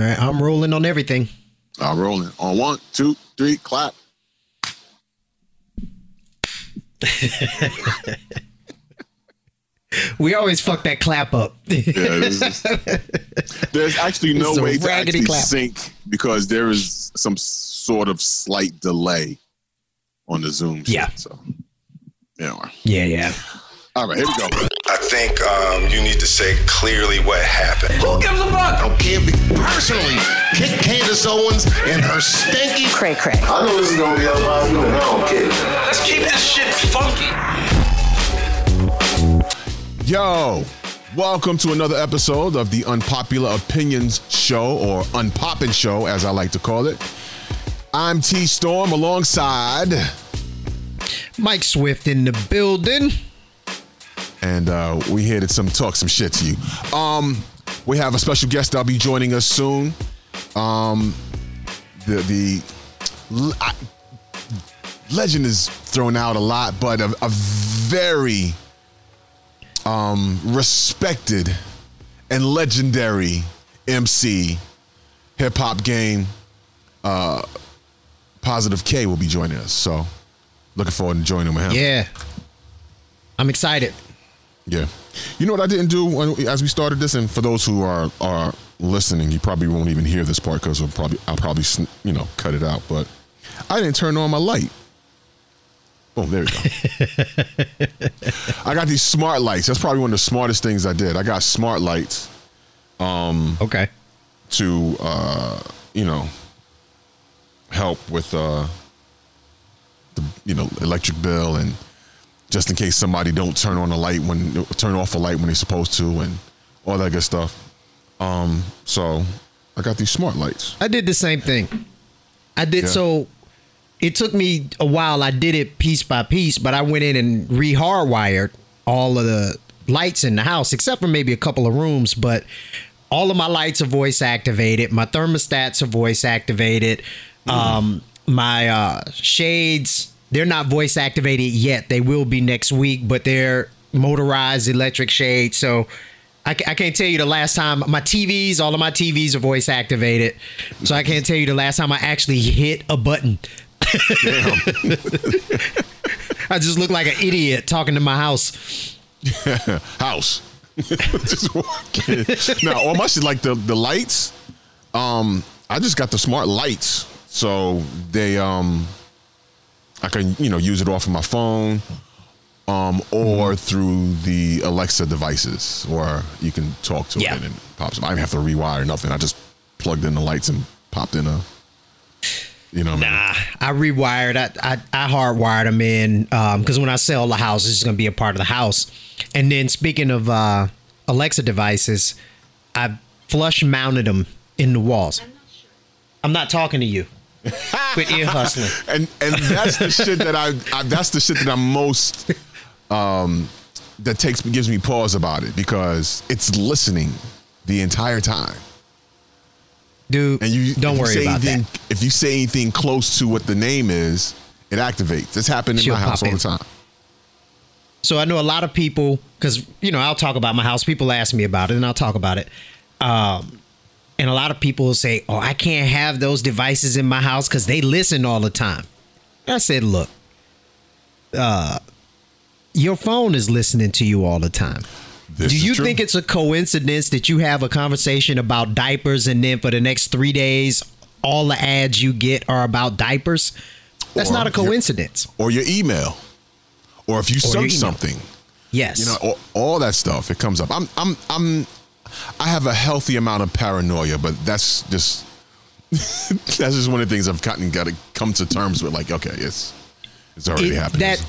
right, I'm rolling on everything. I'm rolling on one, two, three, clap. We always fuck that clap up. Yeah, is- there's actually no way to actually clap. sync because there is some sort of slight delay on the Zoom. shit, Yeah. So, anyway. yeah, yeah. All right, here we go. I think um, you need to say clearly what happened. Who gives a fuck? I don't care if personally kick Candace Owens and her stinky. Cray cray. I know this is gonna be a lot of I don't care. Let's keep this shit funky. Yo, welcome to another episode of the Unpopular Opinions Show, or Unpoppin' Show, as I like to call it. I'm T Storm alongside, Mike Swift in the building. And uh, we here to some talk some shit to you. Um, we have a special guest that'll be joining us soon. Um, the the I- legend is thrown out a lot, but a, a very um, respected and legendary MC, hip hop game, uh, Positive K will be joining us. So, looking forward to joining him. Yeah. I'm excited. Yeah. You know what I didn't do when, as we started this, and for those who are are listening, you probably won't even hear this part because I'll probably I'll probably you know cut it out. But I didn't turn on my light. Boom, there we go. I got these smart lights. That's probably one of the smartest things I did. I got smart lights Um, Okay. to uh, you know help with uh, the you know electric bill and just in case somebody don't turn on the light when turn off a light when they're supposed to and all that good stuff. Um, so I got these smart lights. I did the same thing. I did Yeah. so it took me a while. I did it piece by piece, but I went in and re-hardwired all of the lights in the house, except for maybe a couple of rooms. But all of my lights are voice activated. My thermostats are voice activated. Um, my uh, shades, they're not voice activated yet. They will be next week, but they're motorized electric shades. So I, I can't tell you the last time my TVs, all of my TVs are voice activated. So I can't tell you the last time I actually hit a button. I just look like an idiot talking to my house. House. just walking. now all my shit like the the lights. Um, I just got the smart lights, so they um, I can you know use it off of my phone, um, or through the Alexa devices, or you can talk to Yeah. it and it pops. up. I didn't have to rewire nothing. I just plugged in the lights and popped in a. You know, what I mean? Nah, I rewired. I I, I hardwired them in because when I sell the house, it's going to be a part of the house. And then speaking of uh, Alexa devices, I flush mounted them in the walls. I'm not talking to you. Quit ear hustling. and and that's the shit that I, I that's the shit that I'm most um that takes gives me pause about it because it's listening the entire time. Dude, And you don't you worry about anything, that. If you say anything close to what the name is, it activates. It's happened in She'll my house all in. the time. So I know a lot of people because you know I'll talk about my house. People ask me about it, and I'll talk about it. Um, and a lot of people will say, "Oh, I can't have those devices in my house because they listen all the time." I said, "Look, uh, your phone is listening to you all the time. This Do you true. think it's a coincidence that you have a conversation about diapers and then for the next three days, all the ads you get are about diapers? That's Or not a your- coincidence. or your email, or if you your search something, Yes. you know, all, all that stuff. It comes up. I'm I'm I'm I have a healthy amount of paranoia, but that's just that's just one of the things I've gotten got to come to terms with. Like, okay, it's it's already It- happening. That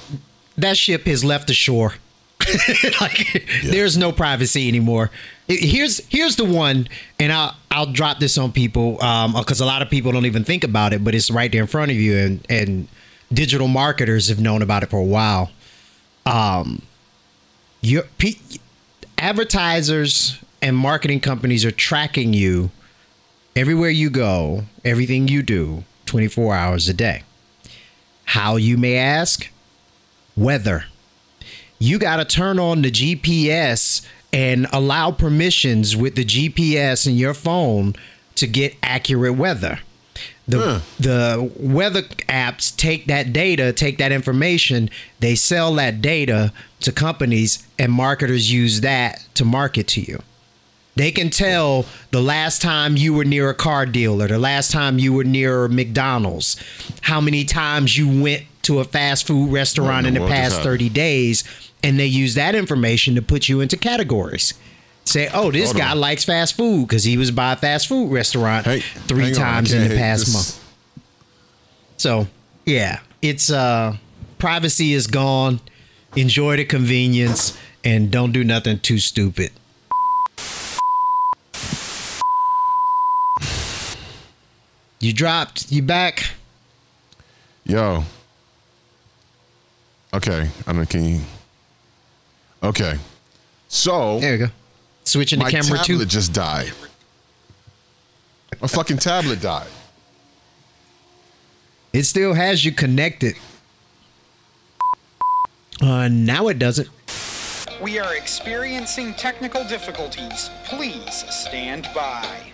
that ship has left the shore. like there's no privacy anymore. Here's here's the one, and I'll I'll drop this on people because a lot of people don't even think about it, but it's right there in front of you, and and digital marketers have known about it for a while. Um, your advertisers and marketing companies are tracking you everywhere you go, everything you do, 24 hours a day. How you may ask? Weather. You got to turn on the GPS and allow permissions with the GPS in your phone to get accurate weather. The the weather apps take that data, take that information, they sell that data to companies and marketers use that to market to you. They can tell the last time you were near a car dealer, the last time you were near McDonald's, how many times you went to a fast food restaurant in the the world just past 30 days, and they use that information to put you into categories. Say, oh, this Hold guy on. likes fast food because he was by a fast food restaurant Hey, three times in the past this. month. So, yeah, it's uh privacy is gone. Enjoy the convenience and don't do nothing too stupid. You dropped, you back. Yo. Okay. I don't can you Okay. So There you go. Switching the my camera tablet too. just died. My fucking tablet died. It still has you connected. Uh, now it doesn't. We are experiencing technical difficulties. Please stand by.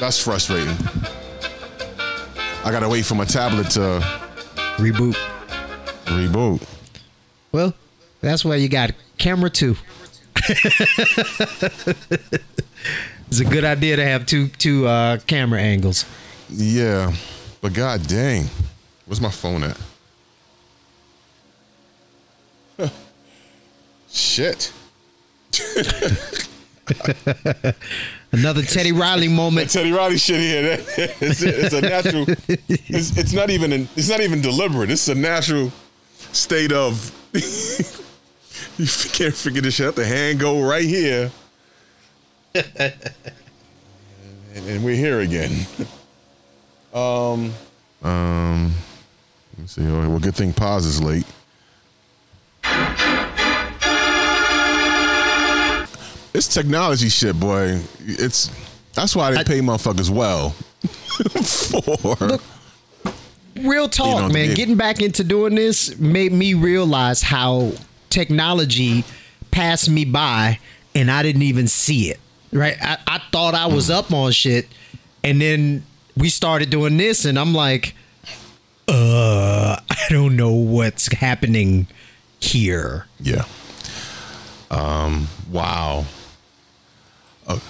That's frustrating. I gotta wait for my tablet to Reboot. reboot. Well, that's why you got camera two. it's a good idea to have two two uh, camera angles. Yeah. But god dang. Where's my phone at? Shit. Another Teddy Riley moment. Teddy Riley shit here. It's, it's a natural. It's, it's not even. An, it's not even deliberate. It's a natural state of. you can't figure this shit out. The hand go right here, and, and we're here again. Um. Um. Let's see. Well, good thing Poz is late. It's technology shit, boy. It's that's why they pay motherfuckers well. For Real talk, know, man. Getting back into doing this made me realize how technology passed me by and I didn't even see it. Right? I, I thought I was up on shit, and then we started doing this, and I'm like, uh, I don't know what's happening here. yeah. Um. Wow. Oh,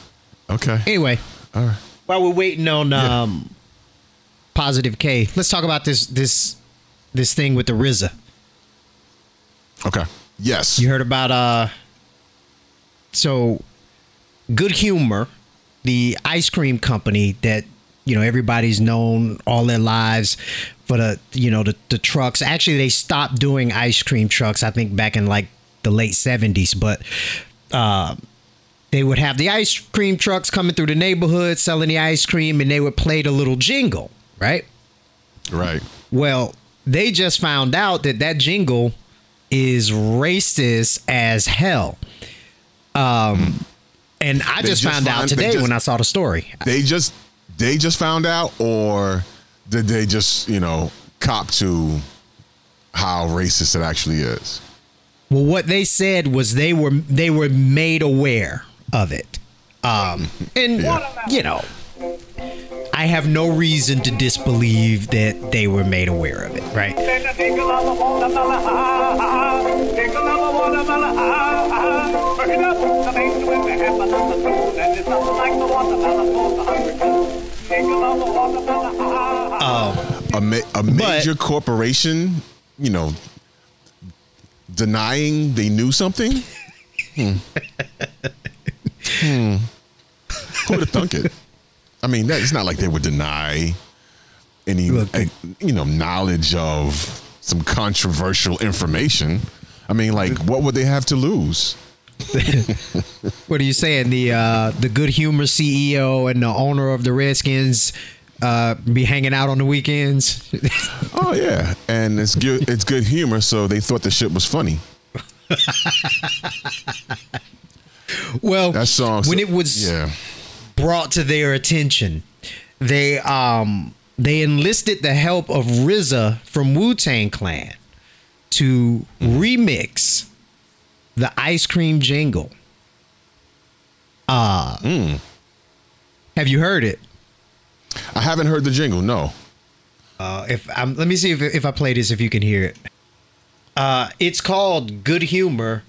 okay. Anyway, All right. while we're waiting on um, positive K, let's talk about this this this thing with the RZA. Okay. Yes. You heard about uh so Good Humor, the ice cream company that you know everybody's known all their lives for the you know the, the trucks. Actually, they stopped doing ice cream trucks. I think back in like the late seventies, but uh, they would have the ice cream trucks coming through the neighborhood selling the ice cream, and they would play the little jingle, right? Right. Well, they just found out that that jingle is racist as hell. Um, and I just, just found out find- today just- when I saw the story. They just they just found out, or did they just you know cop to how racist it actually is? Well, what they said was they were they were made aware of it. Um, and you know, I have no reason to disbelieve that they were made aware of it, right? Um, A, ma- a major corporation, you know, denying they knew something. Hmm. hmm. Who would have thunk it? I mean, that, it's not like they would deny any, Look, eh, you know, knowledge of some controversial information. I mean, like, what would they have to lose? what are you saying? The uh, the Good Humor CEO and the owner of the Redskins uh, be hanging out on the weekends. Oh yeah, and it's good. It's good humor, so they thought the shit was funny. well, That song. when it was yeah, brought to their attention they um they enlisted the help of RZA from Wu Tang Clan to remix the ice cream jingle. Uh, have you heard it? I haven't heard the jingle. No. Uh, if um, let me see if if I play this, if you can hear it. Uh, it's called "Good Humor"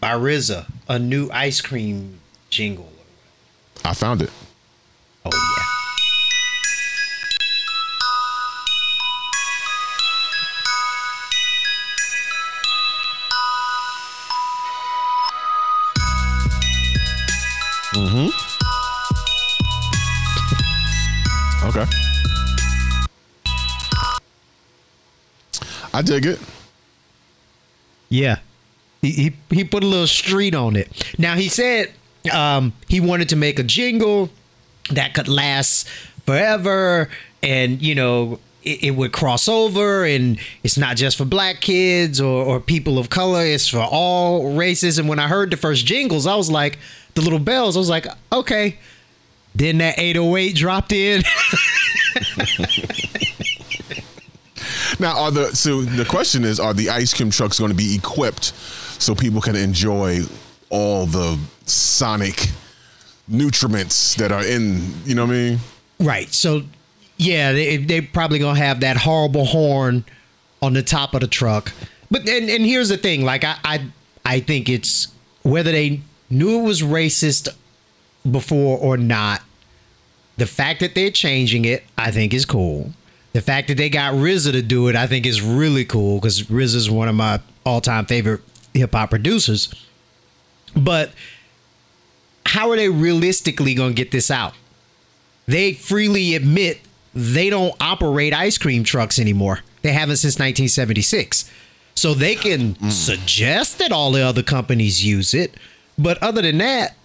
by RZA, a new ice cream jingle. I found it. Oh yeah. I dig it. Yeah. He, he he put a little street on it. Now he said um, he wanted to make a jingle that could last forever and you know it, it would cross over and it's not just for black kids or, or people of color it's for all races and when i heard the first jingles i was like the little bells i was like okay then that 808 dropped in Now, are the so the question is, are the ice cream trucks going to be equipped so people can enjoy all the sonic nutriments that are in? You know what I mean? Right. So, yeah, they they probably gonna have that horrible horn on the top of the truck. But and and here's the thing, like I I I think it's whether they knew it was racist before or not. The fact that they're changing it, I think, is cool. The fact that they got RZA to do it, I think, is really cool because RZA is one of my all-time favorite hip hop producers. But how are they realistically gonna get this out? they freely admit they don't operate ice cream trucks anymore. They haven't since 1976. So they can mm. suggest that all the other companies use it, but other than that,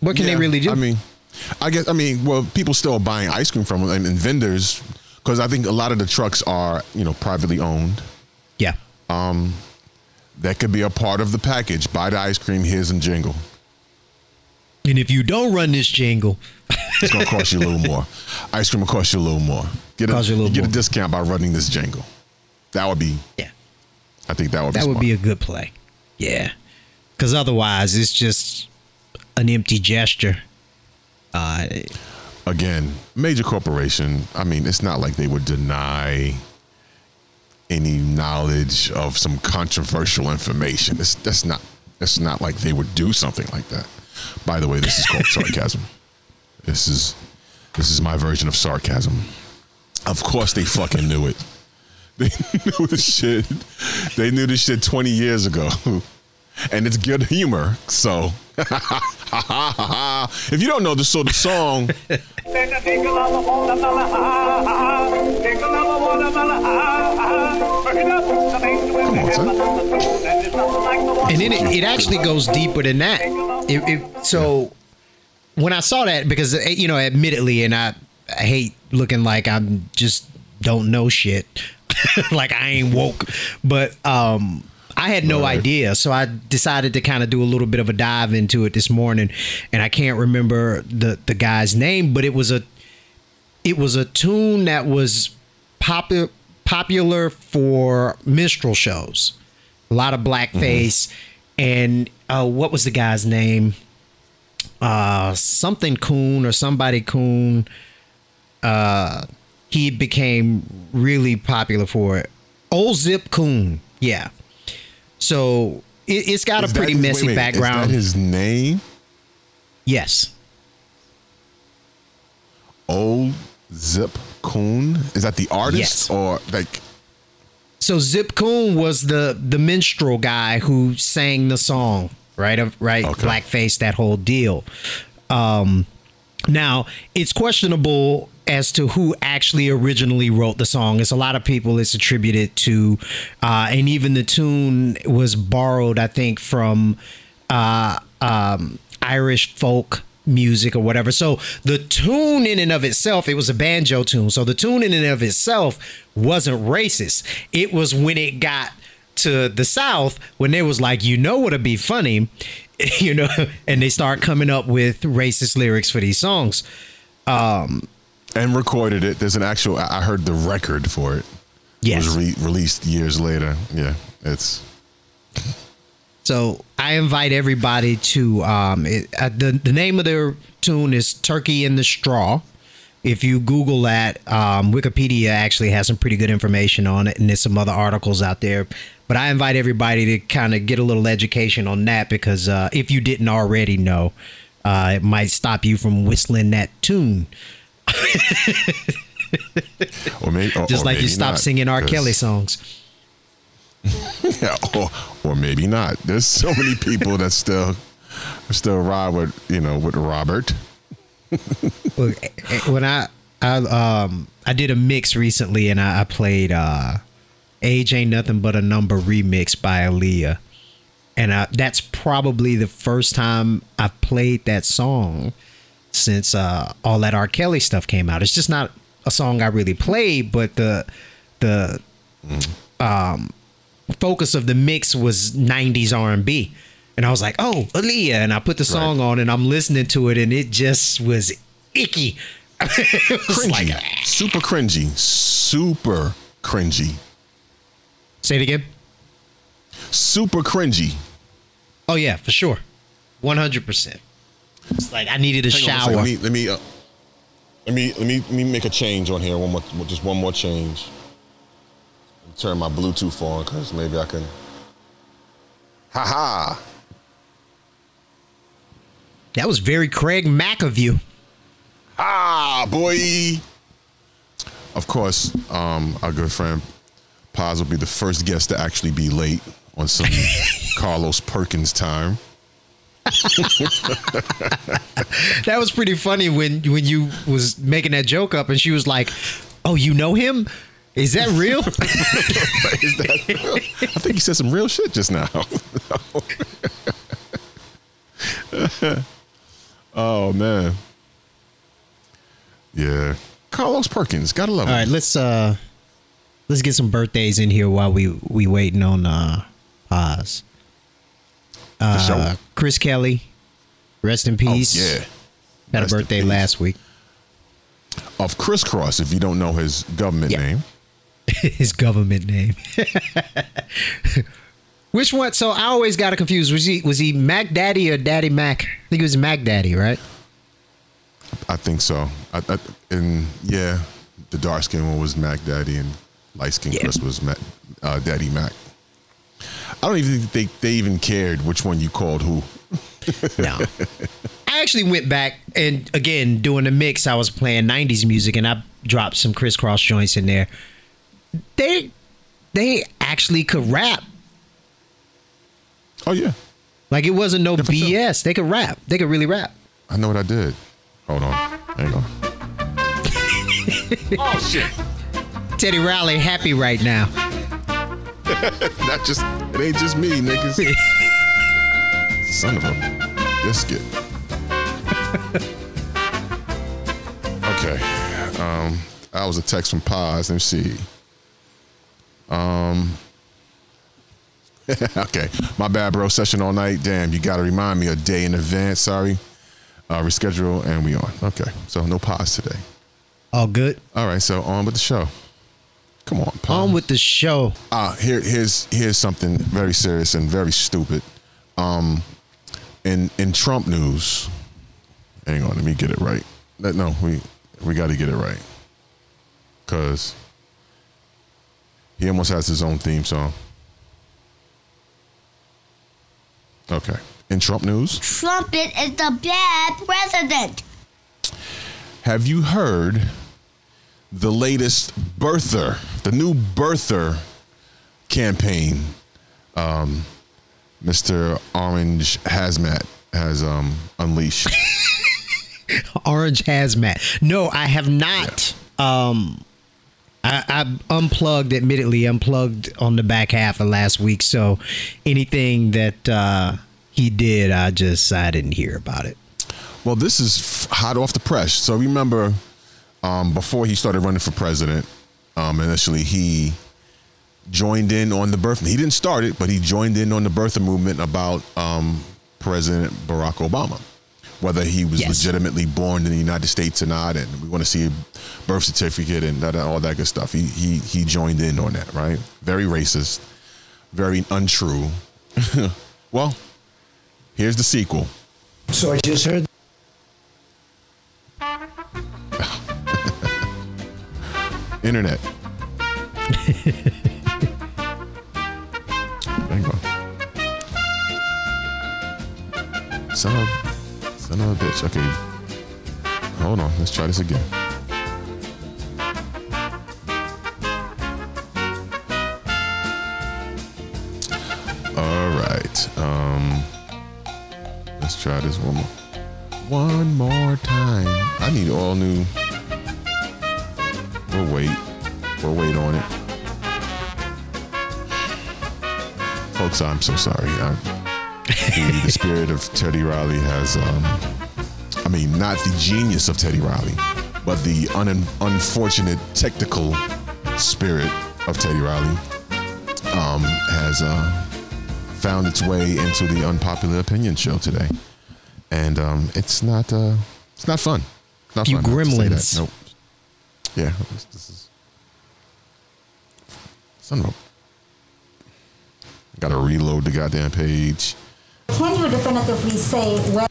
what can Yeah, they really do? I mean, I guess I mean, well, people still are buying ice cream from them and, and vendors because I think a lot of the trucks are you know privately owned. yeah. Um, That could be a part of the package. Buy the ice cream. Here's some jingle. And if you don't run this jingle, It's gonna cost you a little more. Ice cream will cost you a little more. Get a, Cost you a little get more. a discount by running this jingle. That would be. yeah, I think that would be. that would smart. be a good play. Yeah. Because otherwise, it's just an empty gesture. Uh, again, major corporation. I mean, it's not like they would deny any knowledge of some controversial information. It's, that's not. That's not like they would do something like that. By the way, this is called sarcasm. This is this is my version of sarcasm. Of course, they fucking knew it. They knew the shit. They knew this shit 20 years ago. And it's good humor. So, if you don't know the sort of song, Come on, son. and then it, it actually goes deeper than that. It, it, so when I saw that, because eh, you know, admittedly, and I, I hate looking like I'm just don't know shit, like I ain't woke, but um, I had no Right. idea, so I decided to kind of do a little bit of a dive into it this morning, and I can't remember the the guy's name, but it was a it was a tune that was popular popular for minstrel shows. A lot of blackface and uh, what was the guy's name? Uh something coon or somebody coon uh he became really popular for it. Old zip coon yeah so it, it's got Is a pretty his- messy wait, wait, background Is that his name? yes Old Zip Coon? Is that the artist Yes. or like? so Zip Coon was the the minstrel guy who sang the song, right? Of right, Okay. blackface, that whole deal. Um, now it's questionable as to who actually originally wrote the song. It's a lot of people it's attributed to, uh, and even the tune was borrowed, I think, from uh, um, Irish folk music or whatever. So the tune in and of itself, it was a banjo tune. So the tune in and of itself wasn't racist. It was when it got to the South when they was like, you know what'd be funny, you know, and they start coming up with racist lyrics for these songs. Um, and recorded it. There's an actual. I heard the record for it. yes. It was re- released years later. Yeah, it's So I invite everybody to um, it, uh, the the name of their tune is "Turkey in the Straw." If you Google that, um, Wikipedia actually has some pretty good information on it, and there's some other articles out there. But I invite everybody to kind of get a little education on that because uh, if you didn't already know, uh, it might stop you from whistling that tune, or maybe or, just or like you maybe stop not, singing R. Kelly songs. Yeah, or or maybe not. There's so many people that still still ride with you know with Robert. Look, eh, eh, when I I um I did a mix recently and I, I played uh Age Ain't Nothing But a Number remix by Aaliyah. And I, that's probably the first time I've played that song since uh all that R. Kelly stuff came out. It's just not a song I really played, but the the um focus of the mix was 90s R&B. And I was like, "Oh, Aaliyah." And I put the song on and I'm listening to it and it just was icky. was Cringy, like, super cringy, super cringy, say it again. super cringy. Oh yeah, for sure. 100%. It's like I needed a Hang on shower. second, Let me let me, uh, let me let me let me make a change on here. One more, just one more change. Turn my Bluetooth on because maybe I can. Ha ha! that was very Craig Mack of you. Ah, boy. Of course, um, our good friend Poz will be the first guest to actually be late on some Carlos Perkins time. That was pretty funny when when you was making that joke up and she was like, "Oh, you know him? Is that real?" Is that real? I think he said some real shit just now. oh man. Yeah. Carlos Perkins, gotta love All him. right, let's uh let's get some birthdays in here while we we waiting on uh Poz. For sure. Uh, Chris Kelly, rest in peace. Oh, yeah. Had Rest a birthday last week. Of Kris Kross, if you don't know his government Yeah. name. His government name. Which one? So I always got it confused. Was he was he Mac Daddy or Daddy Mac? I think it was Mac Daddy, right? I think so. I, I, and yeah, the dark skin one was Mac Daddy, and light skin Yeah. Chris was Mac, uh, Daddy Mac. I don't even think they, they even cared which one you called who. No. I actually went back and again doing the mix. I was playing '90s music and I dropped some Kris Kross joints in there. They they actually could rap. Oh yeah, Like it wasn't no Yeah, for sure. BS. They could rap. They could really rap. I know what I did. Hold on, hang on. oh shit! Teddy Riley happy right now. Not just it ain't just me, niggas. Son of a biscuit. okay. Um, that was a text from Poz. Let me see. Um. okay, my bad, bro. Session all night. Damn, you got to remind me a day in advance. Sorry. Uh, reschedule and we on. Okay, so no Poz today. All good. All right, so on with the show. Come on, Poz. On with the show. Uh, here, here's here's something very serious and very stupid. Um, in in Trump news, hang on, let me get it right. No, No, we we got to get it right, cause he almost has his own theme song. Okay, in Trump news, Trumpet is the bad president. have you heard the latest birther, the new birther campaign? Um, Mr. Orange Hazmat has um, unleashed. Orange hazmat. No, I have not. Um, I, I unplugged, admittedly, unplugged on the back half of last week. So anything that uh, he did, I just I didn't hear about it. Well, this is f- hot off the press. So remember, um, before he started running for president, um, initially he joined in on the birth. He didn't start it, but he joined in on the birther movement about um, President Barack Obama, whether he was Yes. legitimately born in the United States or not, and we want to see a birth certificate and that, all that good stuff. He he he joined in on that, right? Very racist, very untrue. well, here's the sequel. So I just heard Internet. you go. Son of, son of a bitch. Okay. Hold on. Let's try this again. All right. Um, let's try this one more. One more time. I need all new. We'll wait. We'll wait on it. Folks, I'm so sorry. I, the, the spirit of Teddy Riley has, um, I mean, not the genius of Teddy Riley, but the un- unfortunate technical spirit of Teddy Riley um, has uh, found its way into the unpopular opinion show today, and um, it's not uh, it's not fun. Not Few fun. I have to gremlins. Nope. Yeah, this, this is son of a. Got to reload the goddamn page. Can you definitively say when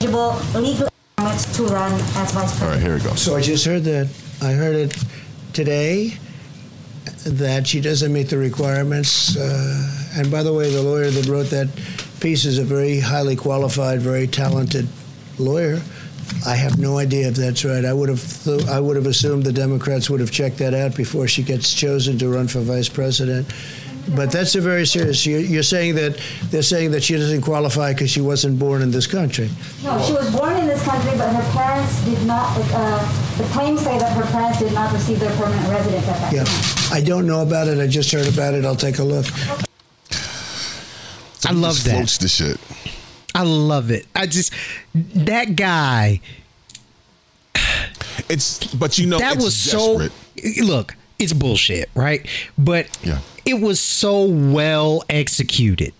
eligible legal requirements to run as vice All president? right, here we go. So I just heard that. I heard it today that she doesn't meet the requirements. Uh, and by the way, the lawyer that wrote that piece is a very highly qualified, very talented lawyer. I have no idea if that's right. I would have th- I would have assumed the Democrats would have checked that out before she gets chosen to run for vice president. But that's a very serious. You're, you're saying that they're saying that she doesn't qualify because she wasn't born in this country. No, she was born in this country, but her parents did not. Uh, the claims say that her parents did not receive their permanent residence at that Yeah, time. I don't know about it. I just heard about it. I'll take a look. I love Just that. Floats the shit. I love it. I just that guy. It's but you know that it's was desperate. so. Look, it's bullshit, right? But Yeah. it was so well executed.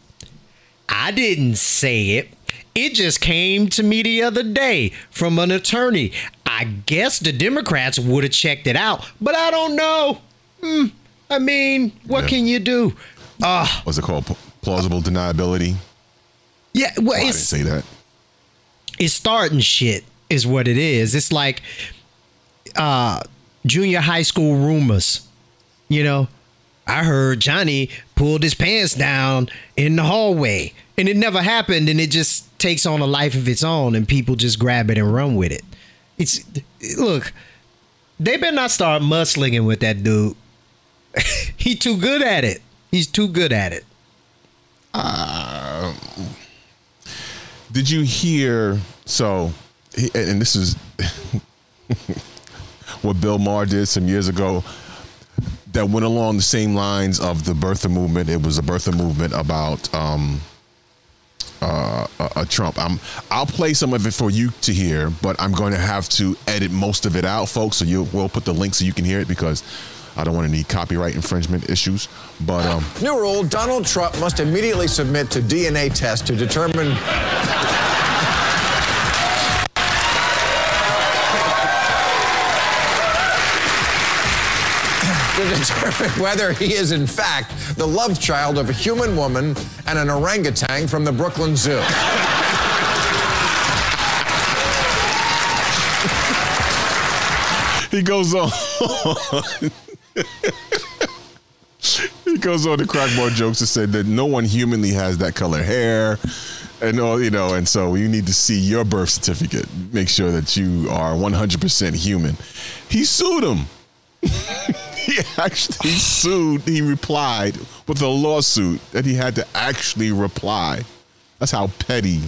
I didn't say it. It just came to me the other day from an attorney. I guess the Democrats would have checked it out, but I don't know. Hmm. I mean, what Yeah. can you do? Uh, What's it called? P- Plausible deniability. Yeah, well, Oh, I didn't it's say that. it's starting shit is what it is. It's like uh junior high school rumors. You know, I heard Johnny pulled his pants down in the hallway and it never happened and it just takes on a life of its own and people just grab it and run with it. It's look, they better not start mudslinging with that dude. he too good at it. He's too good at it. Did you hear? So, and this is what Bill Maher did some years ago. That went along the same lines of the birther movement. It was a birther movement about um, uh, Trump. I'm, I'll play some of it for you to hear, but I'm going to have to edit most of it out, folks. So you will put the link so you can hear it because I don't want any copyright infringement issues. But um, New rule Donald Trump must immediately submit to DNA test to determine. to determine whether he is in fact the love child of a human woman and an orangutan from the Brooklyn Zoo. he goes on. he goes on to crack more jokes and said that no one humanly has that color hair, and all you know, and so you need to see your birth certificate. Make sure that you are 100% human. He sued him. he actually sued. He replied with a lawsuit that he had to actually reply. That's how petty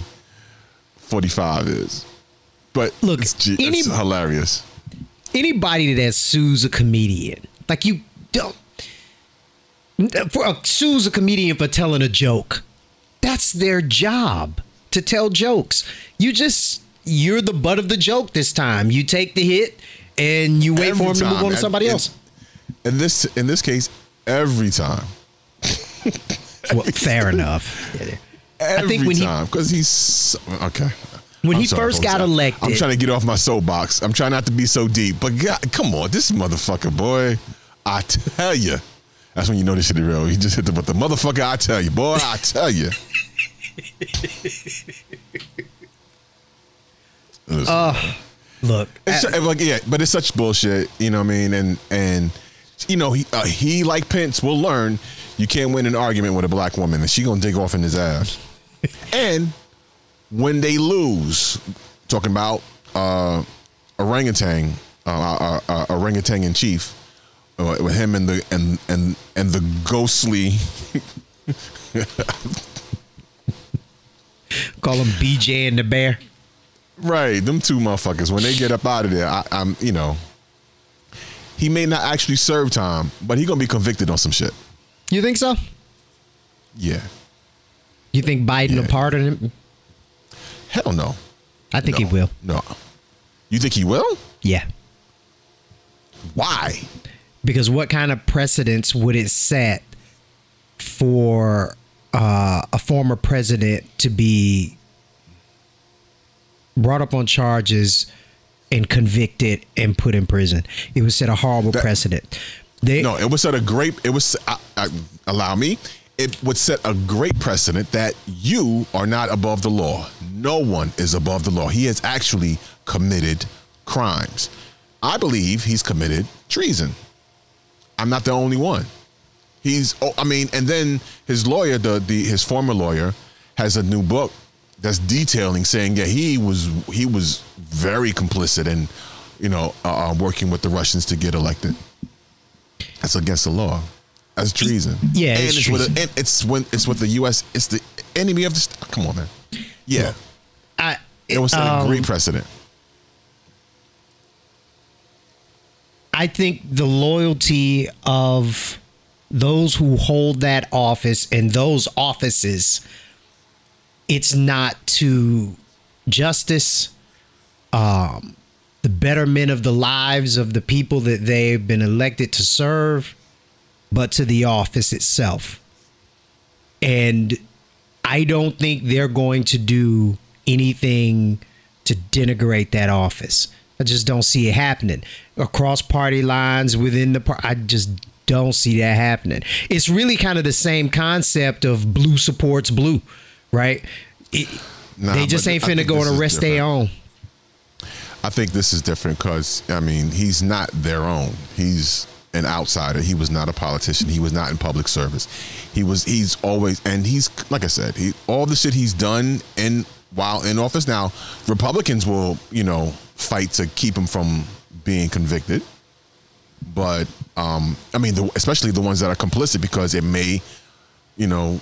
45 is. But Look, it's, any- it's hilarious. anybody that sues a comedian, like you don't for uh, sues a comedian for telling a joke. That's their job to tell jokes. You just you're the butt of the joke this time. You take the hit and you wait Every for him to move on to somebody else. In this in this case, every time. Well, fair enough. Every think when he- time because he's okay. When I'm he sorry, first got I- elected, I'm trying to get off my soapbox. I'm trying not to be so deep, but God, come on, this motherfucker, boy, I tell you. That's when you know this shit is real. He just hit the but the motherfucker. I tell you, boy, I tell you. Uh, look, It's su- like yeah, but it's such bullshit. You know what I mean? And and you know he uh, he like Pence will learn you can't win an argument with a black woman, and she gonna dig off in his ass. and when they lose, talking about uh, orangutan, uh, uh, uh, orangutan in chief, with him and the and and and the ghostly. call him BJ and the Bear. Right, them two motherfuckers. When they get up out of there, I, I'm, you know, he may not actually serve time, but he gonna be convicted on some shit. You think so? Yeah, You think Biden will pardon him? hell no, I think he will. no. You think he will? Yeah. Why? Because what kind of precedence would it set for uh, a former president to be brought up on charges and convicted and put in prison? It would set a horrible precedent. They, no, it would set a great. It was. I, I, allow me. It would set a great precedent that you are not above the law. No one is above the law. He has actually committed crimes. I believe he's committed treason. I'm not the only one. He's. Oh, I mean, and then his lawyer, the the his former lawyer, has a new book that's detailing, saying yeah, he was he was very complicit in, you know, uh, uh, working with the Russians to get elected. That's against the law. That's treason. Yeah, and it's it's, with treason. a, and it's when it's with the U.S. It's the enemy of the. Come on, man. Yeah, I, it was set a um, great precedent. I think the loyalty of those who hold that office and those offices, it's not to justice, um, the betterment of the lives of the people that they've been elected to serve, but to the office itself. And I don't think they're going to do anything to denigrate that office. I just don't see it happening across party lines within the. Par- I just don't see that happening. It's really kind of the same concept of blue supports blue, right? It, Nah, they just ain't finna go and arrest their own. I think this is different because I mean he's not their own. He's an outsider. He was not a politician. He was not in public service. He was. He's always and he's like I said. He all the shit he's done in while in office. Now Republicans will you know fight to keep him from being convicted. But um, I mean, the, especially the ones that are complicit because it may, you know,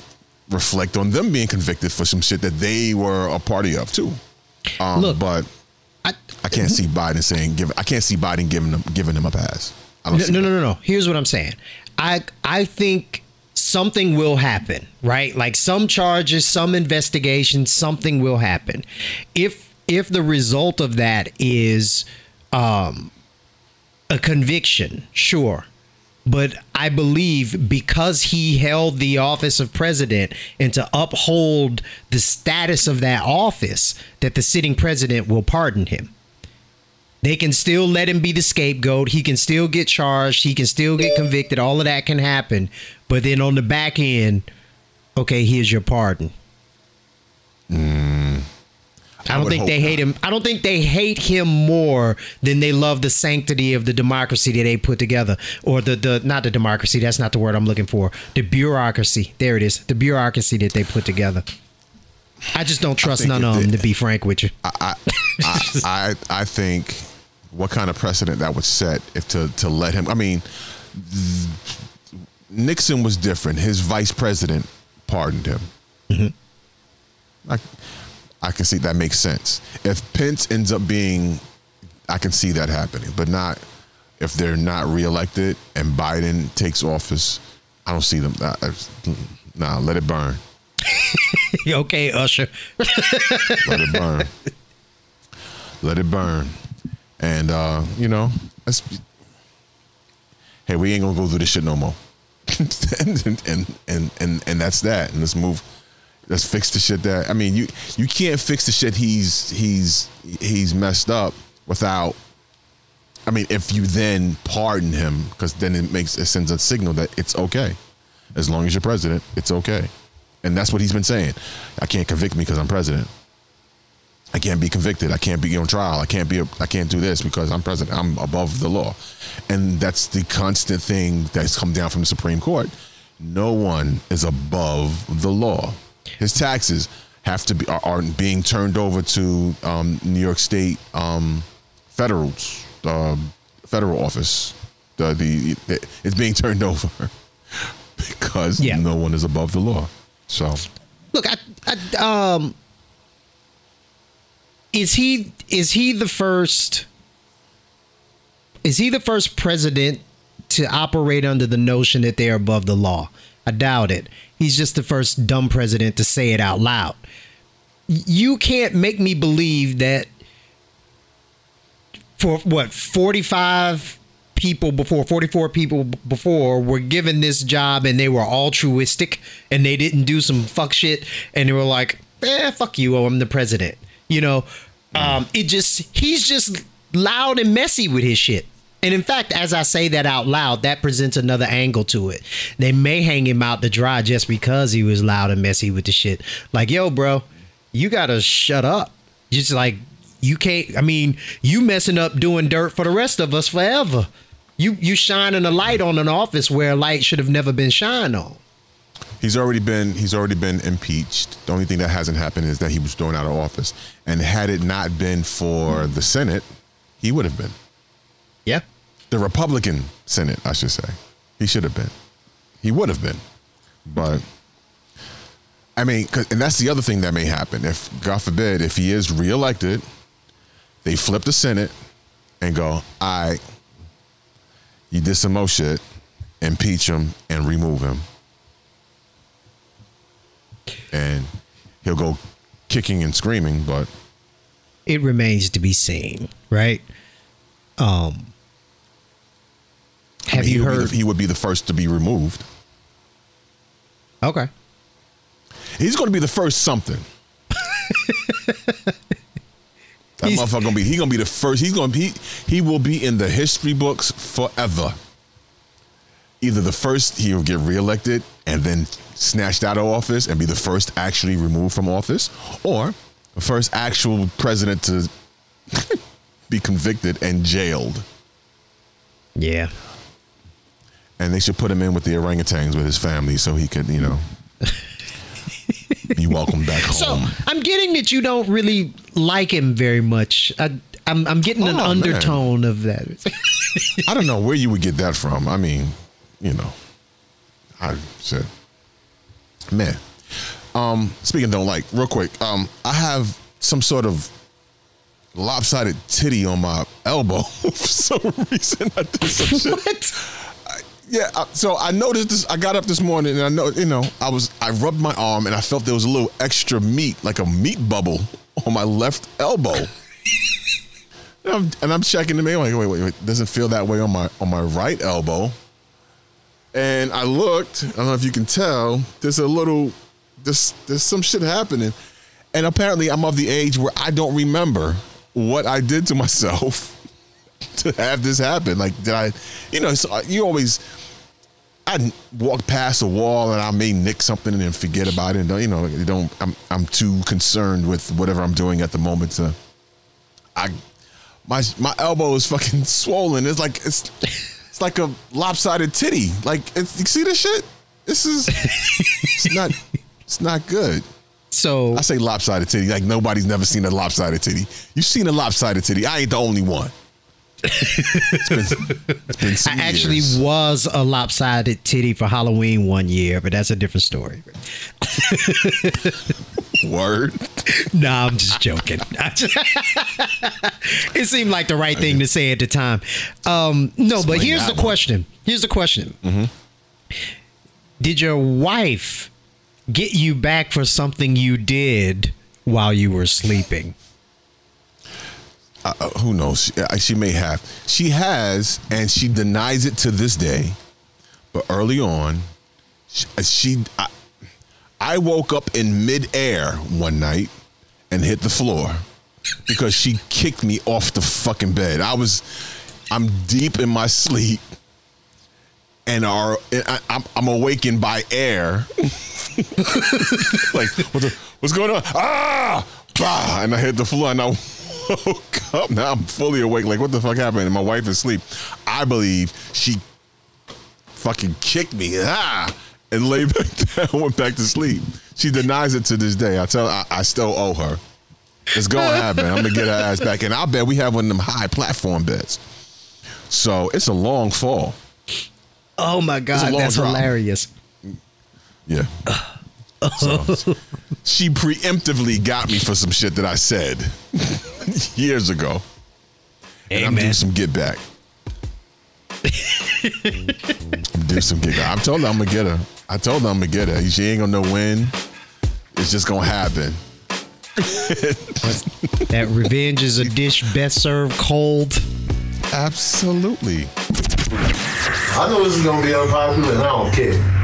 reflect on them being convicted for some shit that they were a party of too. Um, Look, but I, I can't see Biden saying give. I can't see Biden giving them giving them a pass. I don't No, see no, no, no, no. Here's what I'm saying. I I think something will happen, right? Like some charges, some investigation, something will happen. If if the result of that is um, a conviction, sure. But I believe because he held the office of president and to uphold the status of that office, that the sitting president will pardon him. They can still let him be the scapegoat. He can still get charged. He can still get convicted. All of that can happen. But then on the back end, okay, here's your pardon. Mm. I don't think they hate him. I don't think they hate him more than they love the sanctity of the democracy that they put together, or the the not the democracy. That's not the word I'm looking for. The bureaucracy. There it is. The bureaucracy that they put together. I just don't trust none of them. To be frank with you, I, I, I, I think what kind of precedent that would set if to to let him. I mean, Nixon was different. His vice president pardoned him. I, I can see that makes sense. If Pence ends up being, I can see that happening, but not if they're not reelected and Biden takes office. I don't see them. Nah, let it burn. okay, Usher. Let it burn. Let it burn. And uh, you know, hey, we ain't gonna go through this shit no more. and, and and and and that's that. And let's move. Let's fix the shit that I mean you you can't fix the shit he's he's he's messed up without I mean if you then pardon him because then it makes it sends a signal that it's okay as long as you're president it's okay and that's what he's been saying I can't convict me because I'm president I can't be convicted. I can't be on trial. I can't be I can't do this because I'm president. I'm above the law. And that's the constant thing that's come down from the Supreme Court. No one is above the law. His taxes have to be are, are being turned over to um, New York State um, federals, uh, federal office. The, the it's being turned over because Yeah. no one is above the law. So. Look, I, I um is he is he the first is he the first president to operate under the notion that they're above the law? I doubt it. He's just the first dumb president to say it out loud. You can't make me believe that for what 45 people before 44 people before were given this job and they were altruistic and they didn't do some fuck shit and they were like eh fuck you oh, I'm the president you know um it just he's just loud and messy with his shit. And in fact as I say that out loud that presents another angle to it. They may hang him out to dry just because he was loud and messy with the shit. Like yo bro you gotta shut up. Just like you can't i mean you messing up doing dirt for the rest of us forever. You you shining a light on an office where a light should have never been shined on he's already been he's already been impeached. The only thing that hasn't happened is that he was thrown out of office. And had it not been for the Senate, he would have been. yeah The Republican Senate, I should say. He should have been. He would have been. But I mean, and that's the other thing that may happen. If God forbid, if he is reelected, they flip the Senate and go, "All right, you did some more shit, impeach him and remove him," and he'll go kicking and screaming. But it remains to be seen right um I have mean, he you be heard the- he would be the first to be removed. okay He's going to be the first something. that He's- motherfucker gonna be. He gonna be the first. He's gonna be. He will be in the history books forever. Either the first he will get reelected and then snatched out of office and be the first actually removed from office, or the first actual president to be convicted and jailed. yeah And they should put him in with the orangutans with his family so he could, you know, be welcomed back home. so i'm getting that you don't really like him very much I, I'm, I'm getting an Oh, man. undertone of that I don't know where you would get that from. I mean, you know, I said, man. Um, speaking of don't like, real quick, um, I have some sort of lopsided titty on my elbow for some reason. I did some shit. what Yeah, I, so I noticed this. I got up this morning and I know, you know, I was I rubbed my arm and I felt there was a little extra meat, like a meat bubble, on my left elbow. and, I'm, and I'm checking the mail. Like, wait, wait, wait, doesn't feel that way on my on my right elbow. And I looked. I don't know if you can tell. There's a little, there's there's some shit happening, and apparently I'm of the age where I don't remember what I did to myself to have this happen. Like, did I, you know, so uh, you always, I walk past a wall and I may nick something and then forget about it. And you know, don't, I'm, I'm too concerned with whatever I'm doing at the moment to, I, my, my elbow is fucking swollen. It's like, it's, it's like a lopsided titty. Like, it's, you see this shit? This is, it's not, it's not good. so I say lopsided titty like nobody's never seen a lopsided titty. You've seen a lopsided titty. I ain't the only one. It's been, it's been I actually years. was a lopsided titty for Halloween one year, but that's a different story. word. nah, I'm just joking. it seemed like the right thing to say at the time. Um, no, but here's the one. question. Here's the question. Did your wife get you back for something you did while you were sleeping? Uh, who knows? She, she may have. She has, and she denies it to this day. But early on, she, uh, she I, I woke up in midair one night and hit the floor because she kicked me off the fucking bed. I was, I'm deep in my sleep, and our, I, I'm, I'm awakened by air. like what the, what's going on? Ah, bah, and I hit the floor and I woke up. Now I'm fully awake. Like what the fuck happened? And my wife is asleep. I believe she fucking kicked me. Ah, and lay back down. Went back to sleep. She denies it to this day. I tell. I, I still owe her. It's gonna happen. I'm gonna get her ass back, and I bet we have one of them high platform beds. So it's a long fall. Oh my god, that's drop. hilarious. Yeah. So, she preemptively got me for some shit that I said years ago. And I'm doing some get back. I'm due some get back. I told her I'm gonna get her. I told her I'm gonna get her. She ain't gonna know when. It's just gonna happen. That revenge is a dish best served cold. Absolutely. I know this is gonna be unpopular, and I don't care.